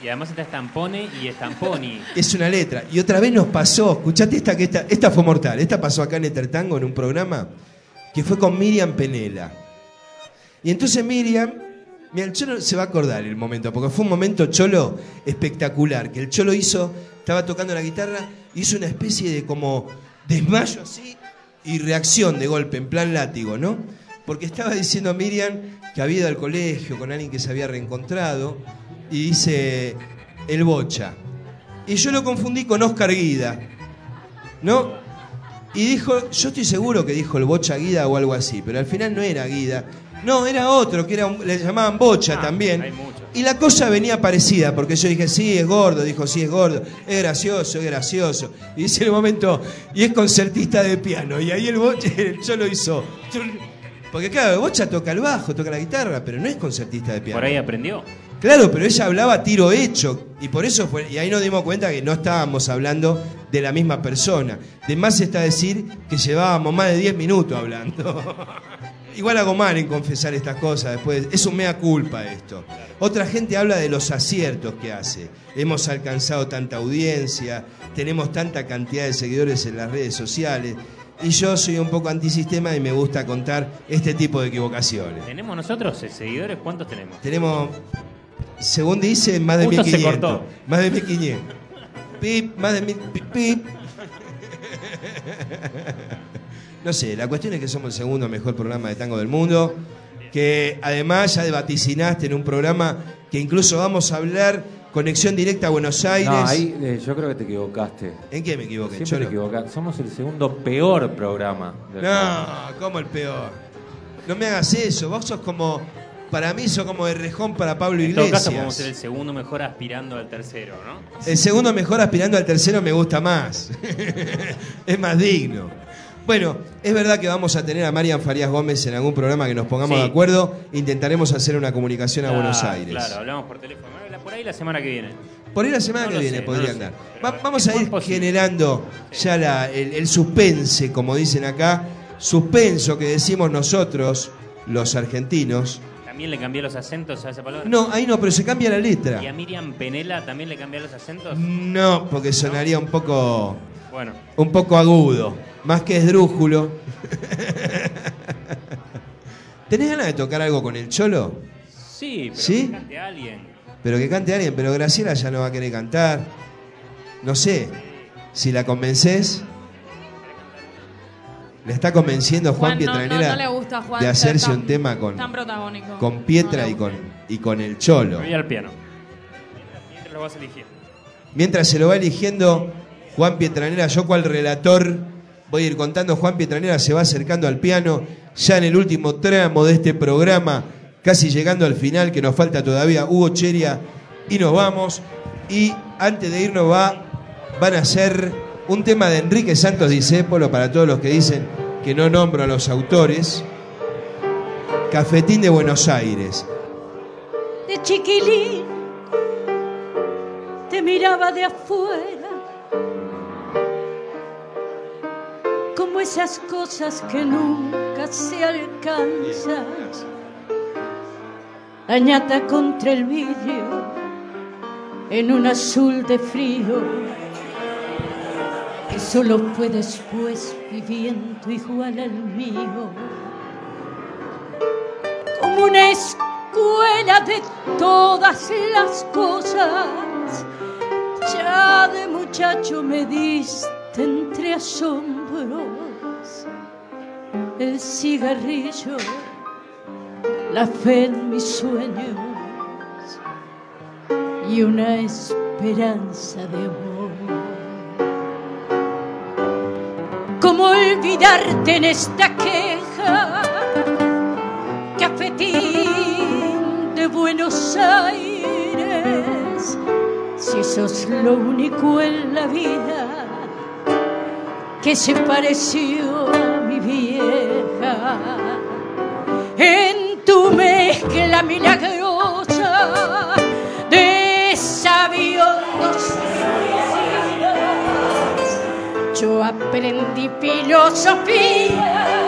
Y, y además está estampone y estamponi. *laughs* Es una letra. Y otra vez nos pasó, escuchate esta que esta, esta fue mortal, esta pasó acá en Etertango en un programa que fue con Miriam Penela. Y entonces Miriam, mira, el Cholo se va a acordar el momento, porque fue un momento Cholo espectacular, que el Cholo hizo, estaba tocando la guitarra, hizo una especie de como desmayo así y reacción de golpe, en plan látigo, ¿no? Porque estaba diciendo a Miriam que había ido al colegio con alguien que se había reencontrado y dice el bocha. Y yo lo confundí con Oscar Guida, ¿no? Y dijo, yo estoy seguro que dijo el bocha Guida o algo así, pero al final no era Guida. No, era otro, que era un- le llamaban bocha Ah, también. hay muchos. Y la cosa venía parecida, porque yo dije, sí, es gordo, dijo, sí, es gordo, es gracioso, es gracioso. Y dice en el momento, y es concertista de piano. Y ahí el bocha, *laughs* yo lo hizo. Porque claro, bocha toca el bajo, toca la guitarra, pero no es concertista de piano. Por ahí aprendió. Claro, pero ella hablaba a tiro hecho. Y por eso fue. Y ahí nos dimos cuenta que no estábamos hablando de la misma persona. De más está decir que llevábamos más de 10 minutos hablando. *laughs* Igual hago mal en confesar estas cosas después. Es un mea culpa esto. Otra gente habla de los aciertos que hace. Hemos alcanzado tanta audiencia, tenemos tanta cantidad de seguidores en las redes sociales. Y yo soy un poco antisistema y me gusta contar este tipo de equivocaciones. ¿Tenemos nosotros eh, seguidores? ¿Cuántos tenemos? Tenemos, según dice, más de Justo se 1500. cortó. Más de 1500. Pip, más de mil. Pip, pip. No sé, la cuestión es que somos el segundo mejor programa de tango del mundo. Que además ya vaticinaste en un programa que incluso vamos a hablar conexión directa a Buenos Aires. No, ahí eh, yo creo que te equivocaste. ¿En qué me equivoqué? Siempre Cholo? te equivocaste. Somos el segundo peor programa. del No, ¿cómo el peor? No me hagas eso. Vos sos como. Para mí, sos como de rejón para Pablo En todo Iglesias. caso, podemos ser el segundo mejor aspirando al tercero, ¿no? El segundo mejor aspirando al tercero me gusta más. *laughs* es más digno. Bueno, es verdad que vamos a tener a Marian Farías Gómez en algún programa que nos pongamos Sí. de acuerdo. Intentaremos hacer una comunicación a Claro, Buenos Aires. Claro, hablamos por teléfono. Por ahí la semana que viene. Por ahí la semana No que viene sé, no podrían lo sé. dar. Va- vamos a ir generando ya la- el, el suspense, como dicen acá. Suspenso que decimos nosotros, los argentinos. ¿También le cambié los acentos a esa palabra? No, ahí no, pero se cambia la letra. ¿Y a Miriam Penela también le cambié los acentos? No, porque sonaría un poco. Bueno. Un poco agudo. Más que esdrújulo. *laughs* ¿Tenés ganas de tocar algo con el cholo? Sí, pero ¿Sí? que cante alguien. Pero que cante alguien, pero Graciela ya no va a querer cantar. No sé. Si la convences. ¿Le está convenciendo a Juan, Juan, no, no, Pietranera no le gusta a Juan de hacerse tan- un tema con, tan protagónico. con Pietra y, con, y con el cholo? Voy al piano. Mientras lo vas eligiendo. Mientras se lo va eligiendo Juan Pietranera, yo cual relator voy a ir contando, Juan Pietranera se va acercando al piano, ya en el último tramo de este programa, casi llegando al final, que nos falta todavía Hugo Cheria, y nos vamos. Y antes de irnos va, van a hacer un tema de Enrique Santos Discépolo para todos los que dicen que no nombro a los autores. Cafetín de Buenos Aires. de chiquilín te miraba de afuera esas cosas que nunca se alcanzan añata contra el vidrio en un azul de frío que solo fue después viviendo igual al mío como una escuela de todas las cosas. Ya de muchacho me diste entre asombros el cigarrillo, la fe en mis sueños y una esperanza de amor. ¿Cómo olvidarte en esta queja? cafetín de Buenos Aires, si sos lo único en la vida que se pareció en tu mezcla milagrosa de sabiondos yo aprendí filosofía,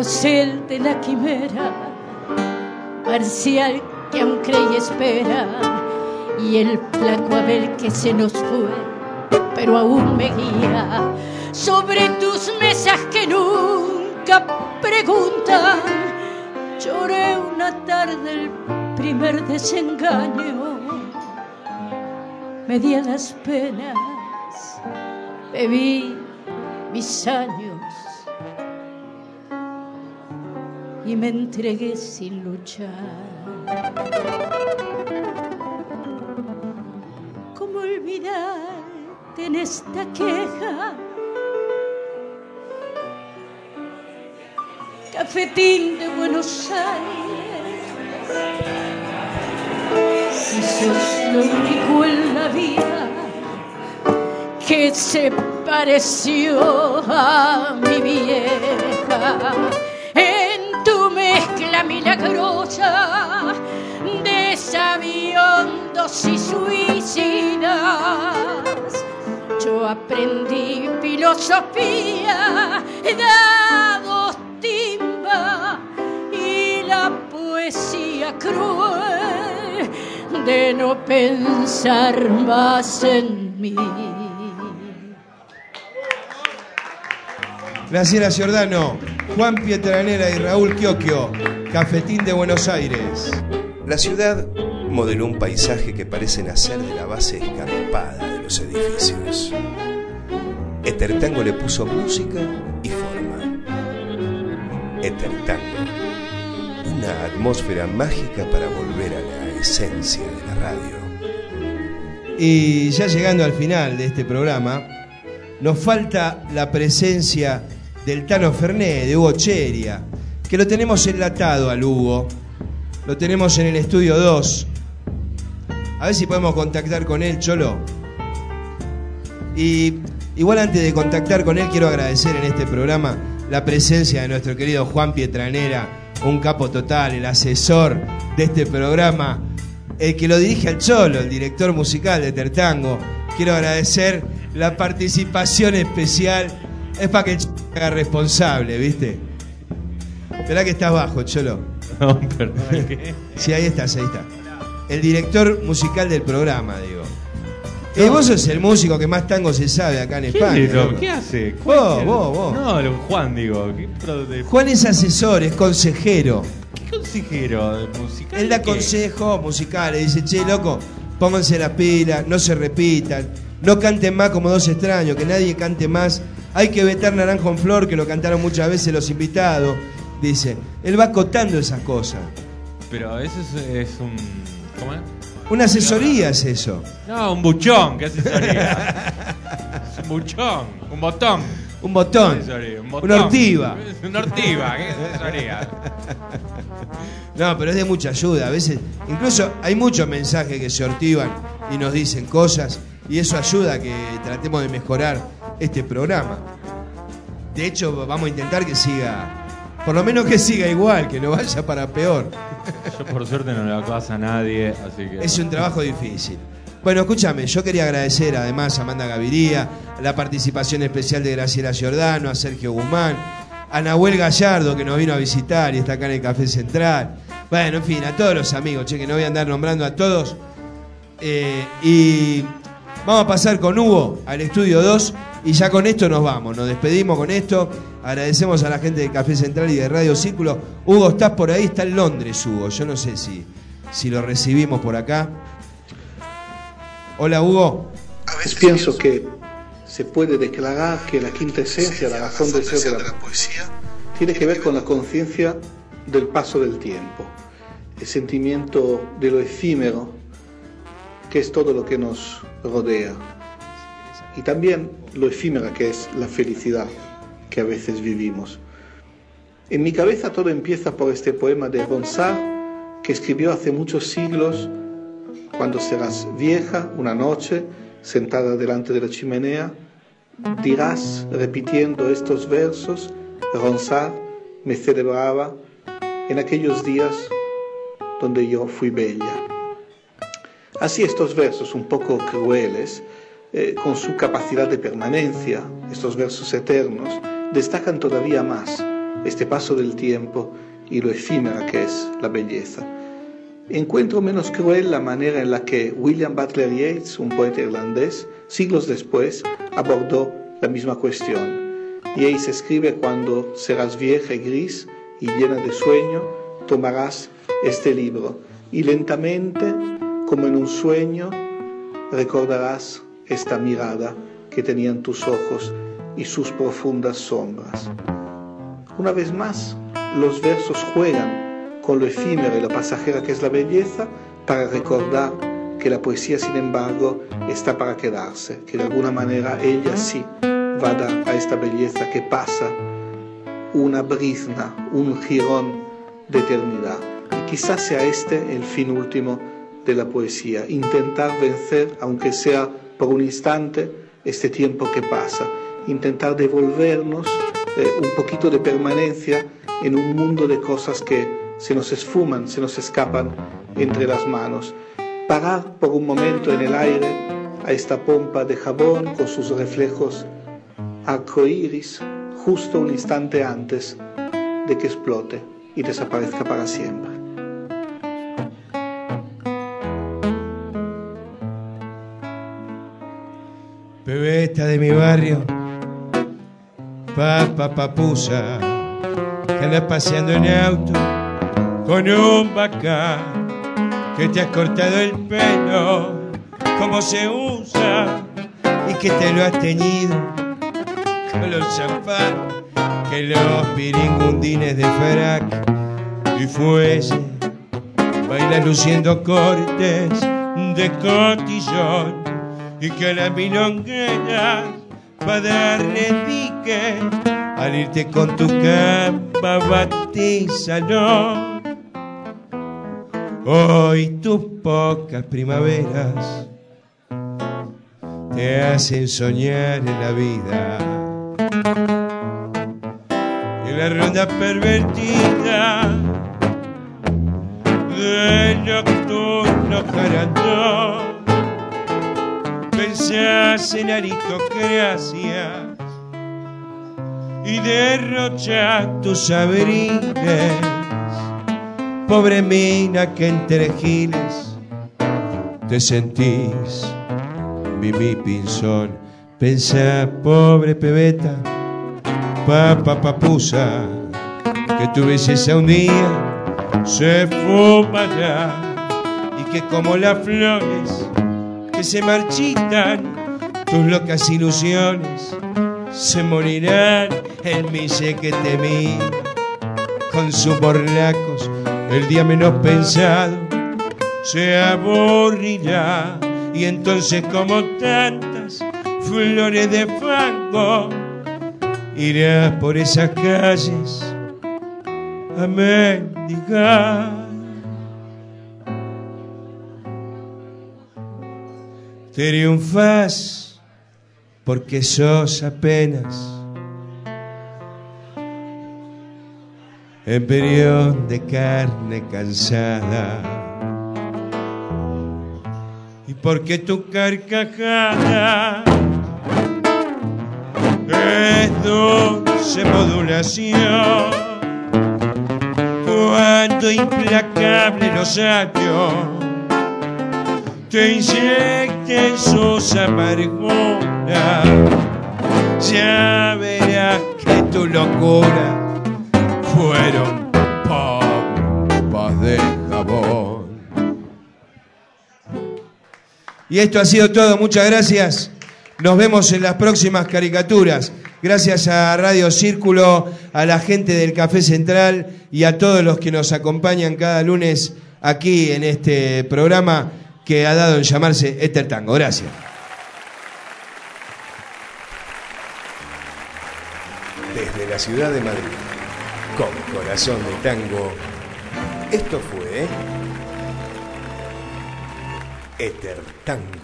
José el de la quimera, Marcial que aún cree y espera, y el flaco Abel que se nos fue, pero aún me guía sobre tus mesas que nunca preguntan. Lloré una tarde el primer desengaño, me di a las penas, bebí mis años y me entregué sin luchar. ¿Cómo olvidarte en esta queja? Cafetín de Buenos Aires. Si sos lo único en la vida que se pareció a mi vieja de sabiondos y suicidas. Yo aprendí filosofía, dados timba y la poesía cruel de no pensar más en mí. Graciela Giordano, Juan Pietranera y Raúl Chiochio, Cafetín de Buenos Aires. La ciudad modeló un paisaje que parece nacer de la base escarpada de los edificios. Etertango le puso música y forma. Etertango, una atmósfera mágica para volver a la esencia de la radio. Y ya llegando al final de este programa, nos falta la presencia del Tano Ferné, de Hugo Cheria, que lo tenemos enlatado al Hugo. Lo tenemos en el estudio 2. A ver si podemos contactar con él, Cholo. Y igual antes de contactar con él, quiero agradecer en este programa la presencia de nuestro querido Juan Pietranera, un capo total, el asesor de este programa, el que lo dirige al Cholo, el director musical de Tertango. Quiero agradecer la participación especial. Es para que el Cholo haga responsable, ¿viste? Esperá que estás bajo, Cholo. *laughs* No, perdón, ¿qué? Sí, ahí estás, ahí está. El director musical del programa, digo. Eh, vos sos el músico que más tango se sabe acá en ¿Qué, España. lo- loco. ¿Qué hace? Vos, vos, vos. No, lo- Juan, digo. ¿qué pro- de- Juan es asesor, es consejero. ¿Qué consejero de musical? Él da ¿Qué? consejos musicales. Dice, che, loco, pónganse las pilas, no se repitan, no canten más como dos extraños, que nadie cante más. Hay que vetar Naranjo en Flor, que lo cantaron muchas veces los invitados. Dice, él va acotando esas cosas. Pero eso es, es un. ¿Cómo es? Una asesoría es eso. No, un buchón, ¿qué asesoría? es un buchón, un botón. Un botón. Asesoría, un botón. Una ortiva. Una ortiva, ¿qué asesoría? No, pero es de mucha ayuda. A veces, incluso hay muchos mensajes que se ortivan y nos dicen cosas y eso ayuda a que tratemos de mejorar este programa. De hecho, vamos a intentar que siga, por lo menos que siga igual, que no vaya para peor. Yo por suerte no le pasa a nadie, así que. Es un trabajo difícil. Bueno, escúchame, yo quería agradecer además a Amanda Gaviria, a la participación especial de Graciela Giordano, a Sergio Guzmán, a Nahuel Gallardo que nos vino a visitar y está acá en el Café Central. Bueno, en fin, a todos los amigos, che, que no voy a andar nombrando a todos. Eh, y vamos a pasar con Hugo al estudio 2 y ya con esto nos vamos, nos despedimos con esto. Agradecemos a la gente de Café Central y de Radio Círculo. Hugo, estás por ahí, está en Londres, Hugo. Yo no sé si, si lo recibimos por acá. Hola, Hugo. Pienso que se puede declarar que la quinta esencia, la razón de ser de la poesía, tiene que ver con la conciencia del paso del tiempo, el sentimiento de lo efímero, que es todo lo que nos rodea, y también lo efímera que es la felicidad que a veces vivimos. En mi cabeza todo empieza por este poema de Ronsard, que escribió hace muchos siglos, cuando serás vieja, una noche, sentada delante de la chimenea, dirás, repitiendo estos versos, Ronsard me celebraba en aquellos días donde yo fui bella. Así estos versos un poco crueles, eh, con su capacidad de permanencia, estos versos eternos, destacan todavía más este paso del tiempo y lo efímera que es la belleza. Encuentro menos cruel la manera en la que William Butler Yeats, un poeta irlandés, siglos después, abordó la misma cuestión. Yeats escribe cuando serás vieja y gris y llena de sueño, tomarás este libro y lentamente, como en un sueño, recordarás esta mirada que tenían tus ojos y sus profundas sombras. Una vez más, los versos juegan con lo efímero y lo pasajera que es la belleza para recordar que la poesía, sin embargo, está para quedarse, que de alguna manera ella sí va a dar a esta belleza que pasa una brizna, un jirón de eternidad. Y quizás sea este el fin último de la poesía, intentar vencer, aunque sea por un instante, este tiempo que pasa, intentar devolvernos eh, un poquito de permanencia en un mundo de cosas que se nos esfuman, se nos escapan entre las manos. Parar por un momento en el aire a esta pompa de jabón con sus reflejos arcoíris justo un instante antes de que explote y desaparezca para siempre. De mi barrio, papa papusa, que andas paseando en auto con un bacán, que te has cortado el pelo como se usa y que te lo has teñido con los champán que los piringundines de frac y fuese bailan luciendo cortes de cotillón y que las milongueras va darle dique al irte con tu capa batizano. Hoy tus pocas primaveras te hacen soñar en la vida. Y la ronda pervertida del nocturno jarandón pensás en aristocracias y derrochas tus saberines. Pobre mina que entre giles te sentís Mimi Pinzón. Pensá, pobre pebeta, papa papusa, que tu belleza un día se fumará y que como las flores se marchitan, tus locas ilusiones se morirán. El mise que te con sus borracos, el día menos pensado se aburrirá. Y entonces, como tantas flores de fango, irás por esas calles a mendigar. Triunfas porque sos apenas embrión de carne cansada. Y porque tu carcajada es dulce modulación cuando implacable los años te inyecten sus amarguras ya verás que tu locura fueron pompas de jabón. Y esto ha sido todo, muchas gracias. Nos vemos en las próximas caricaturas. Gracias a Radio Círculo, a la gente del Café Central y a todos los que nos acompañan cada lunes aquí en este programa que ha dado en llamarse Éter Tango. Gracias. Desde la ciudad de Madrid, con corazón de tango, esto fue Éter Tango.